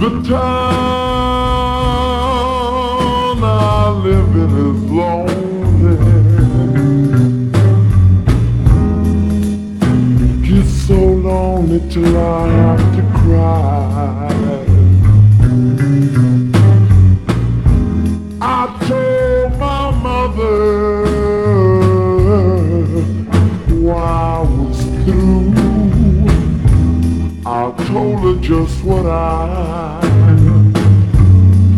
The town I live in is lonely. It's so lonely till I have to cry. Told her just what I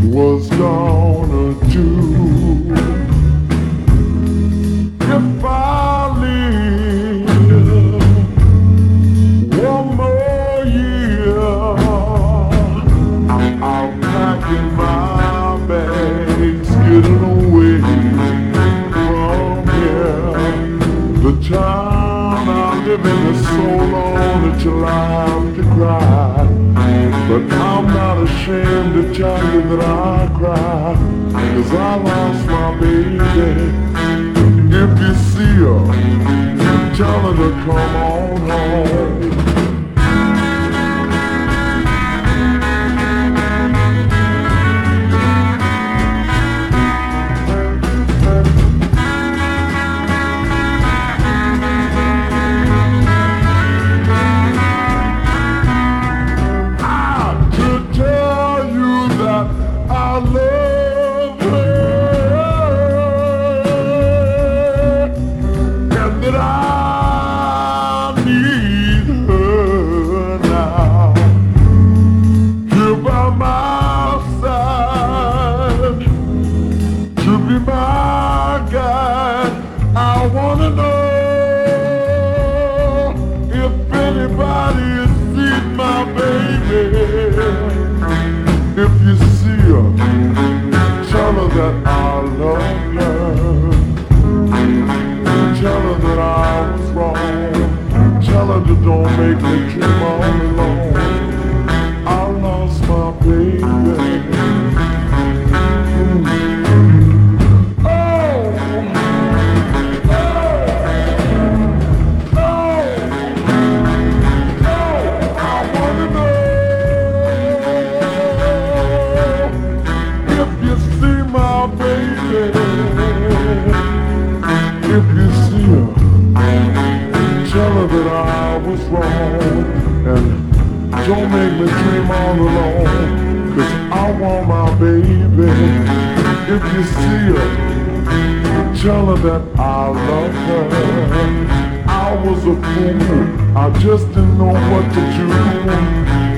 was gonna do. Till I have to cry. But I'm not ashamed to tell you that I cry. Cause I lost my baby. If you see her, tell her to come on home. Be my guide. I wanna know if anybody has seen my baby. If you see her, tell her that I love her. Tell her that I was wrong. Tell her that don't make me dream all Wrong. And don't make me dream all alone, cause I want my baby. If you see her, tell her that I love her. I was a fool, I just didn't know what to do.